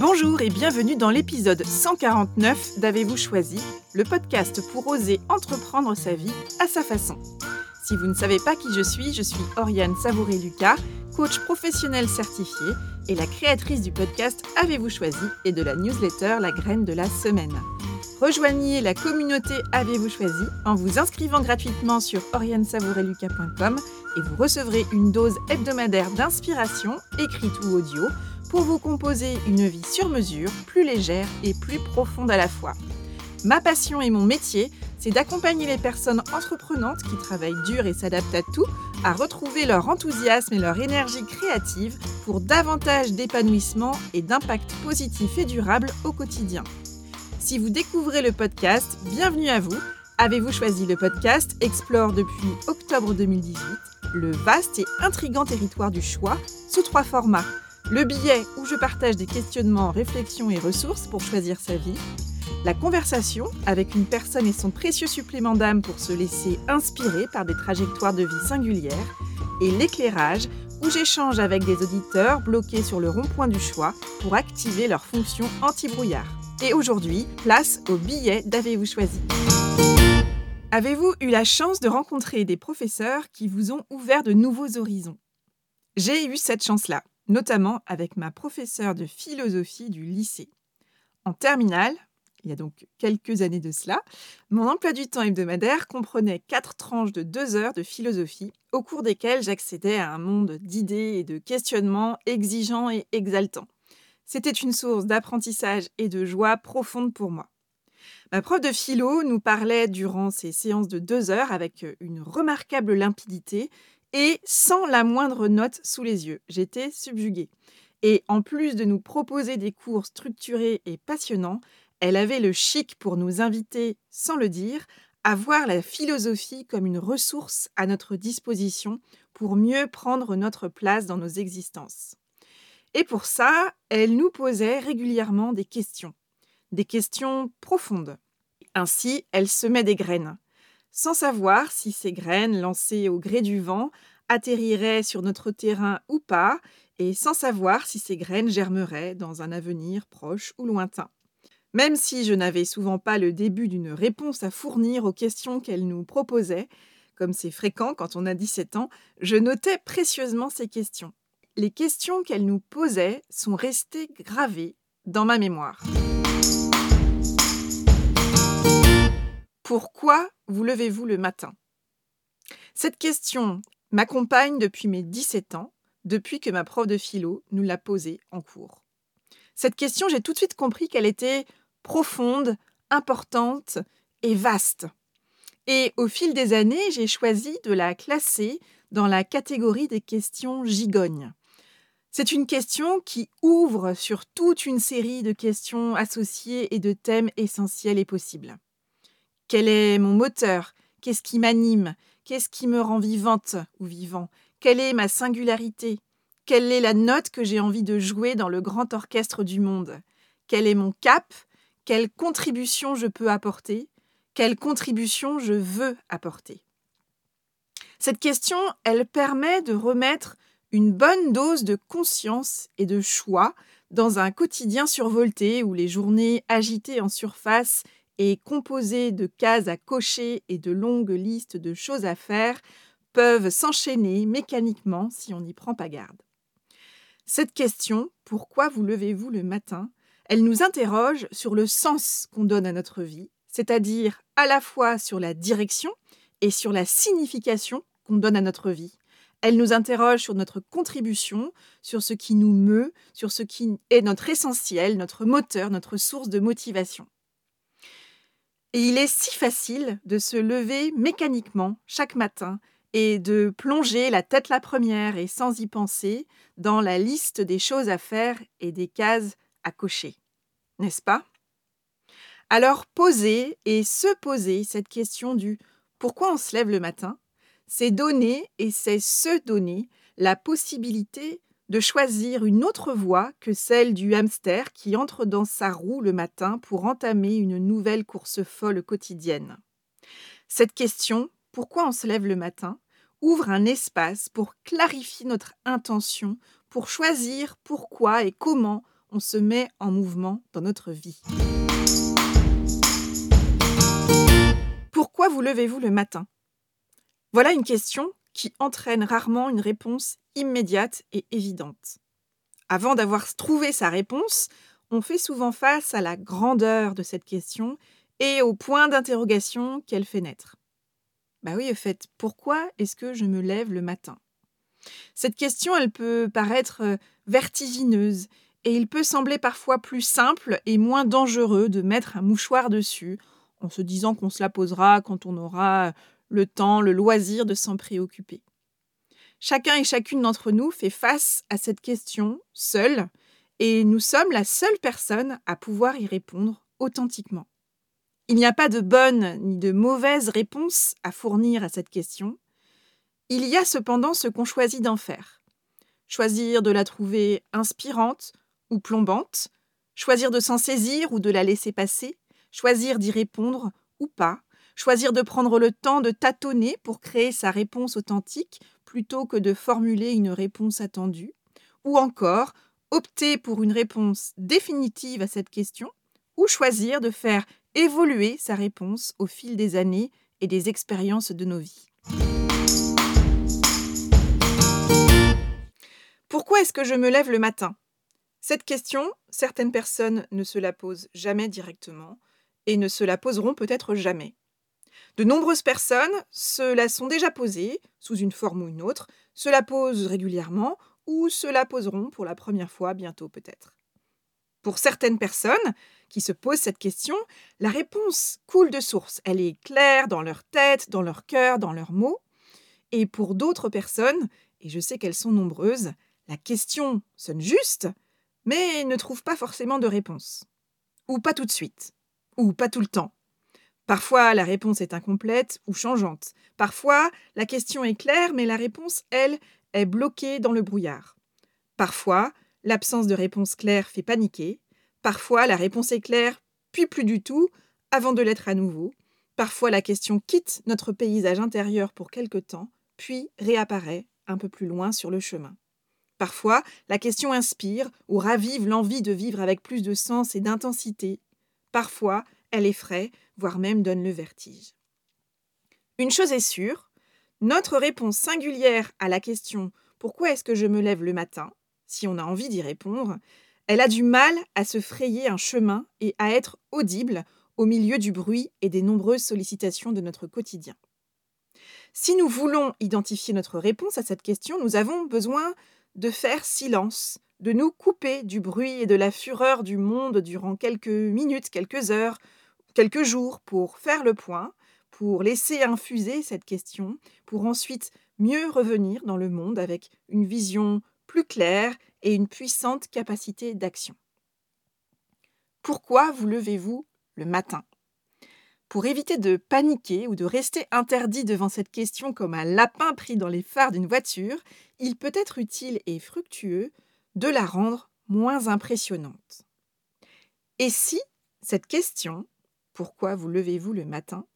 Bonjour et bienvenue dans l'épisode 149 d'Avez-vous choisi, le podcast pour oser entreprendre sa vie à sa façon. Si vous ne savez pas qui je suis, je suis Oriane Savouré-Lucas, coach professionnel certifié et la créatrice du podcast Avez-vous choisi et de la newsletter La graine de la semaine. Rejoignez la communauté Avez-vous choisi en vous inscrivant gratuitement sur oriansavoureluca.com et vous recevrez une dose hebdomadaire d'inspiration, écrite ou audio, pour vous composer une vie sur mesure, plus légère et plus profonde à la fois. Ma passion et mon métier, c'est d'accompagner les personnes entreprenantes qui travaillent dur et s'adaptent à tout à retrouver leur enthousiasme et leur énergie créative pour davantage d'épanouissement et d'impact positif et durable au quotidien. Si vous découvrez le podcast, bienvenue à vous. Avez-vous choisi le podcast Explore depuis octobre 2018 le vaste et intrigant territoire du choix sous trois formats. Le billet où je partage des questionnements, réflexions et ressources pour choisir sa vie. La conversation avec une personne et son précieux supplément d'âme pour se laisser inspirer par des trajectoires de vie singulières. Et l'éclairage où j'échange avec des auditeurs bloqués sur le rond-point du choix pour activer leur fonction anti-brouillard. Et aujourd'hui, place au billet d'Avez-vous choisi? Avez-vous eu la chance de rencontrer des professeurs qui vous ont ouvert de nouveaux horizons? J'ai eu cette chance-là, notamment avec ma professeure de philosophie du lycée. En terminale, il y a donc quelques années de cela, mon emploi du temps hebdomadaire comprenait quatre tranches de deux heures de philosophie, au cours desquelles j'accédais à un monde d'idées et de questionnements exigeants et exaltants. C'était une source d'apprentissage et de joie profonde pour moi. Ma prof de philo nous parlait durant ces séances de deux heures avec une remarquable limpidité et sans la moindre note sous les yeux. J'étais subjuguée. Et en plus de nous proposer des cours structurés et passionnants, elle avait le chic pour nous inviter, sans le dire, à voir la philosophie comme une ressource à notre disposition pour mieux prendre notre place dans nos existences. Et pour ça, elle nous posait régulièrement des questions, des questions profondes. Ainsi, elle semait des graines, sans savoir si ces graines, lancées au gré du vent, atterriraient sur notre terrain ou pas, et sans savoir si ces graines germeraient dans un avenir proche ou lointain. Même si je n'avais souvent pas le début d'une réponse à fournir aux questions qu'elle nous proposait, comme c'est fréquent quand on a 17 ans, je notais précieusement ces questions les questions qu'elle nous posait sont restées gravées dans ma mémoire. Pourquoi vous levez-vous le matin? Cette question m'accompagne depuis mes 17 ans, depuis que ma prof de philo nous l'a posée en cours. Cette question, j'ai tout de suite compris qu'elle était profonde, importante et vaste. Et au fil des années, j'ai choisi de la classer dans la catégorie des questions gigognes. C'est une question qui ouvre sur toute une série de questions associées et de thèmes essentiels et possibles. Quel est mon moteur? Qu'est-ce qui m'anime? Qu'est-ce qui me rend vivante ou vivant? Quelle est ma singularité? Quelle est la note que j'ai envie de jouer dans le grand orchestre du monde? Quel est mon cap? Quelle contribution je peux apporter? Quelle contribution je veux apporter? Cette question, elle permet de remettre une bonne dose de conscience et de choix dans un quotidien survolté où les journées agitées en surface et composées de cases à cocher et de longues listes de choses à faire peuvent s'enchaîner mécaniquement si on n'y prend pas garde. Cette question, pourquoi vous levez-vous le matin, elle nous interroge sur le sens qu'on donne à notre vie, c'est-à-dire à la fois sur la direction et sur la signification qu'on donne à notre vie. Elle nous interroge sur notre contribution, sur ce qui nous meut, sur ce qui est notre essentiel, notre moteur, notre source de motivation. Et il est si facile de se lever mécaniquement chaque matin et de plonger la tête la première et sans y penser dans la liste des choses à faire et des cases à cocher. N'est-ce pas? Alors poser et se poser cette question du pourquoi on se lève le matin c'est donner et c'est se donner la possibilité de choisir une autre voie que celle du hamster qui entre dans sa roue le matin pour entamer une nouvelle course folle quotidienne. Cette question, pourquoi on se lève le matin, ouvre un espace pour clarifier notre intention, pour choisir pourquoi et comment on se met en mouvement dans notre vie. Pourquoi vous levez-vous le matin? Voilà une question qui entraîne rarement une réponse immédiate et évidente. Avant d'avoir trouvé sa réponse, on fait souvent face à la grandeur de cette question et au point d'interrogation qu'elle fait naître. Bah oui, au fait, pourquoi est-ce que je me lève le matin? Cette question, elle peut paraître euh, vertigineuse et il peut sembler parfois plus simple et moins dangereux de mettre un mouchoir dessus en se disant qu'on se la posera quand on aura le temps, le loisir de s'en préoccuper. Chacun et chacune d'entre nous fait face à cette question seul, et nous sommes la seule personne à pouvoir y répondre authentiquement. Il n'y a pas de bonne ni de mauvaise réponse à fournir à cette question. Il y a cependant ce qu'on choisit d'en faire. Choisir de la trouver inspirante ou plombante, choisir de s'en saisir ou de la laisser passer, choisir d'y répondre ou pas, choisir de prendre le temps de tâtonner pour créer sa réponse authentique plutôt que de formuler une réponse attendue, ou encore opter pour une réponse définitive à cette question, ou choisir de faire évoluer sa réponse au fil des années et des expériences de nos vies. Pourquoi est-ce que je me lève le matin? Cette question, certaines personnes ne se la posent jamais directement et ne se la poseront peut-être jamais. De nombreuses personnes se la sont déjà posées, sous une forme ou une autre, se la posent régulièrement ou se la poseront pour la première fois bientôt peut-être. Pour certaines personnes qui se posent cette question, la réponse coule de source. Elle est claire dans leur tête, dans leur cœur, dans leurs mots. Et pour d'autres personnes, et je sais qu'elles sont nombreuses, la question sonne juste, mais ne trouve pas forcément de réponse. Ou pas tout de suite. Ou pas tout le temps. Parfois, la réponse est incomplète ou changeante. Parfois, la question est claire, mais la réponse, elle, est bloquée dans le brouillard. Parfois, l'absence de réponse claire fait paniquer. Parfois, la réponse est claire, puis plus du tout, avant de l'être à nouveau. Parfois, la question quitte notre paysage intérieur pour quelque temps, puis réapparaît un peu plus loin sur le chemin. Parfois, la question inspire ou ravive l'envie de vivre avec plus de sens et d'intensité. Parfois, elle effraie, voire même donne le vertige. Une chose est sûre, notre réponse singulière à la question Pourquoi est-ce que je me lève le matin? si on a envie d'y répondre, elle a du mal à se frayer un chemin et à être audible au milieu du bruit et des nombreuses sollicitations de notre quotidien. Si nous voulons identifier notre réponse à cette question, nous avons besoin de faire silence, de nous couper du bruit et de la fureur du monde durant quelques minutes, quelques heures, quelques jours pour faire le point, pour laisser infuser cette question, pour ensuite mieux revenir dans le monde avec une vision plus claire et une puissante capacité d'action. Pourquoi vous levez-vous le matin? Pour éviter de paniquer ou de rester interdit devant cette question comme un lapin pris dans les phares d'une voiture, il peut être utile et fructueux de la rendre moins impressionnante. Et si cette question pourquoi vous levez-vous le matin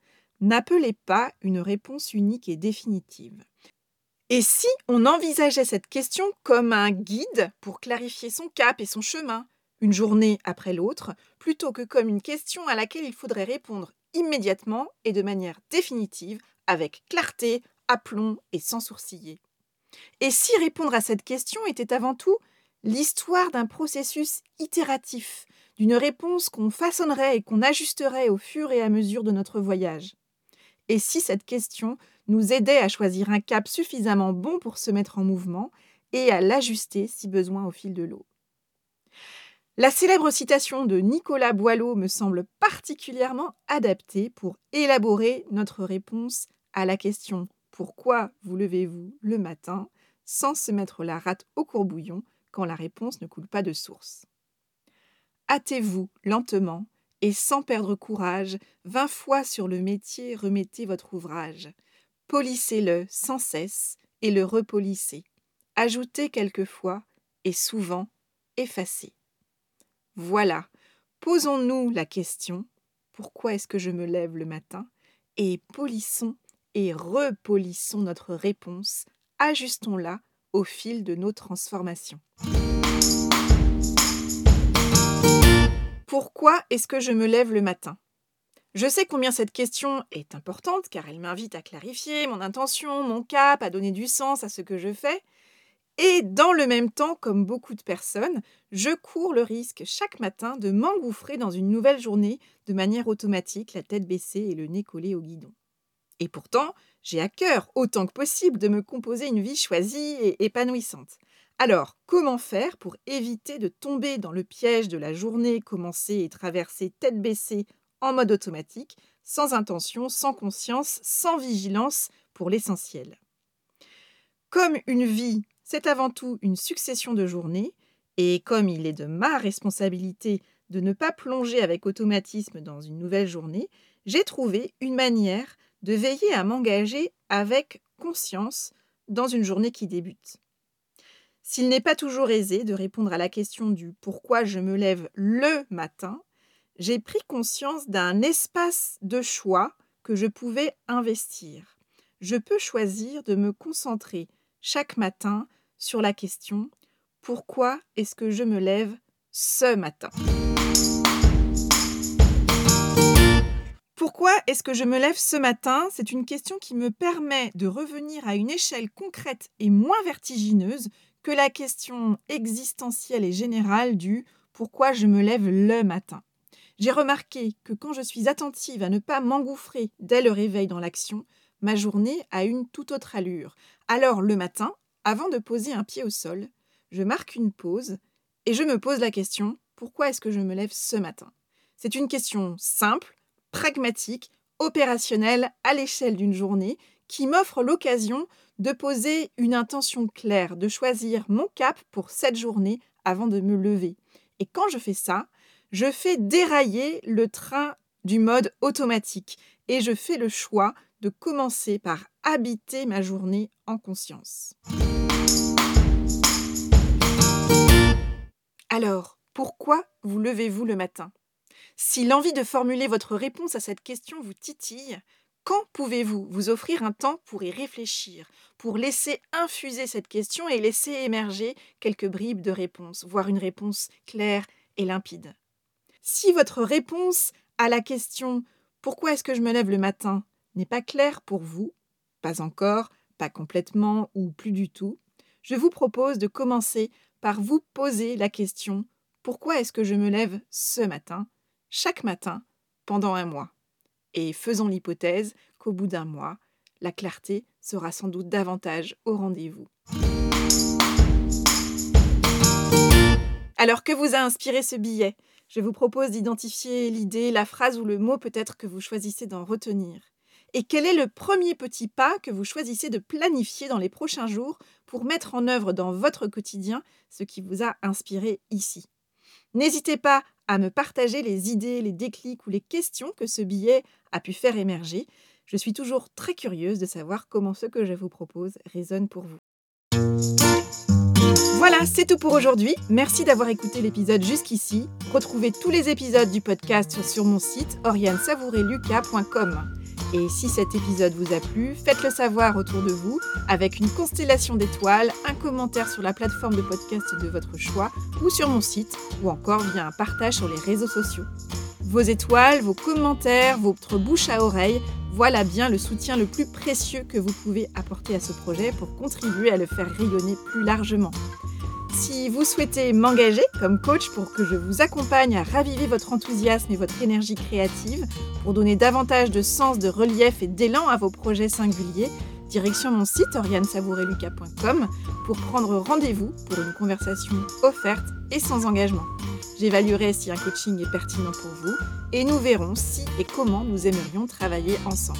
n'appelez pas une réponse unique et définitive. Et si on envisageait cette question comme un guide pour clarifier son cap et son chemin, une journée après l'autre, plutôt que comme une question à laquelle il faudrait répondre immédiatement et de manière définitive, avec clarté, aplomb et sans sourciller Et si répondre à cette question était avant tout l'histoire d'un processus itératif, d'une réponse qu'on façonnerait et qu'on ajusterait au fur et à mesure de notre voyage. Et si cette question nous aidait à choisir un cap suffisamment bon pour se mettre en mouvement et à l'ajuster si besoin au fil de l'eau. La célèbre citation de Nicolas Boileau me semble particulièrement adaptée pour élaborer notre réponse à la question Pourquoi vous levez-vous le matin sans se mettre la rate au courbouillon quand la réponse ne coule pas de source? Hâtez-vous lentement et sans perdre courage, vingt fois sur le métier remettez votre ouvrage. Polissez-le sans cesse et le repolissez. Ajoutez quelquefois et souvent effacez. Voilà, posons-nous la question pourquoi est-ce que je me lève le matin et polissons et repolissons notre réponse, ajustons-la au fil de nos transformations. Pourquoi est-ce que je me lève le matin? Je sais combien cette question est importante car elle m'invite à clarifier mon intention, mon cap, à donner du sens à ce que je fais. Et dans le même temps, comme beaucoup de personnes, je cours le risque chaque matin de m'engouffrer dans une nouvelle journée de manière automatique, la tête baissée et le nez collé au guidon. Et pourtant, j'ai à cœur, autant que possible, de me composer une vie choisie et épanouissante. Alors, comment faire pour éviter de tomber dans le piège de la journée commencer et traverser tête baissée en mode automatique, sans intention, sans conscience, sans vigilance pour l'essentiel? Comme une vie, c'est avant tout une succession de journées, et comme il est de ma responsabilité de ne pas plonger avec automatisme dans une nouvelle journée, j'ai trouvé une manière de veiller à m'engager avec conscience dans une journée qui débute. S'il n'est pas toujours aisé de répondre à la question du pourquoi je me lève le matin, j'ai pris conscience d'un espace de choix que je pouvais investir. Je peux choisir de me concentrer chaque matin sur la question pourquoi est-ce que je me lève ce matin? Pourquoi est-ce que je me lève ce matin? C'est une question qui me permet de revenir à une échelle concrète et moins vertigineuse la question existentielle et générale du pourquoi je me lève le matin? J'ai remarqué que quand je suis attentive à ne pas m'engouffrer dès le réveil dans l'action, ma journée a une toute autre allure. Alors le matin, avant de poser un pied au sol, je marque une pause et je me pose la question pourquoi est-ce que je me lève ce matin? C'est une question simple, pragmatique, opérationnelle à l'échelle d'une journée qui m'offre l'occasion de poser une intention claire, de choisir mon cap pour cette journée avant de me lever. Et quand je fais ça, je fais dérailler le train du mode automatique et je fais le choix de commencer par habiter ma journée en conscience. Alors, pourquoi vous levez-vous le matin? Si l'envie de formuler votre réponse à cette question vous titille, quand pouvez-vous vous offrir un temps pour y réfléchir, pour laisser infuser cette question et laisser émerger quelques bribes de réponse, voire une réponse claire et limpide? Si votre réponse à la question Pourquoi est-ce que je me lève le matin n'est pas claire pour vous, pas encore, pas complètement ou plus du tout, je vous propose de commencer par vous poser la question Pourquoi est-ce que je me lève ce matin, chaque matin, pendant un mois? Et faisons l'hypothèse qu'au bout d'un mois, la clarté sera sans doute davantage au rendez-vous. Alors que vous a inspiré ce billet? Je vous propose d'identifier l'idée, la phrase ou le mot peut-être que vous choisissez d'en retenir. Et quel est le premier petit pas que vous choisissez de planifier dans les prochains jours pour mettre en œuvre dans votre quotidien ce qui vous a inspiré ici? N'hésitez pas à me partager les idées, les déclics ou les questions que ce billet a pu faire émerger. Je suis toujours très curieuse de savoir comment ce que je vous propose résonne pour vous. Voilà, c'est tout pour aujourd'hui. Merci d'avoir écouté l'épisode jusqu'ici. Retrouvez tous les épisodes du podcast sur mon site oriansavoureluca.com. Et si cet épisode vous a plu, faites-le savoir autour de vous avec une constellation d'étoiles, un commentaire sur la plateforme de podcast de votre choix ou sur mon site ou encore via un partage sur les réseaux sociaux. Vos étoiles, vos commentaires, votre bouche à oreille, voilà bien le soutien le plus précieux que vous pouvez apporter à ce projet pour contribuer à le faire rayonner plus largement. Si vous souhaitez m'engager comme coach pour que je vous accompagne à raviver votre enthousiasme et votre énergie créative, pour donner davantage de sens, de relief et d'élan à vos projets singuliers, direction mon site oriansavoureluca.com pour prendre rendez-vous pour une conversation offerte et sans engagement. J'évaluerai si un coaching est pertinent pour vous et nous verrons si et comment nous aimerions travailler ensemble.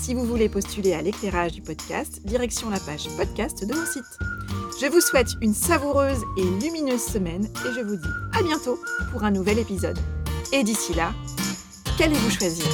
Si vous voulez postuler à l'éclairage du podcast, direction la page podcast de mon site. Je vous souhaite une savoureuse et lumineuse semaine et je vous dis à bientôt pour un nouvel épisode. Et d'ici là, qu'allez-vous choisir?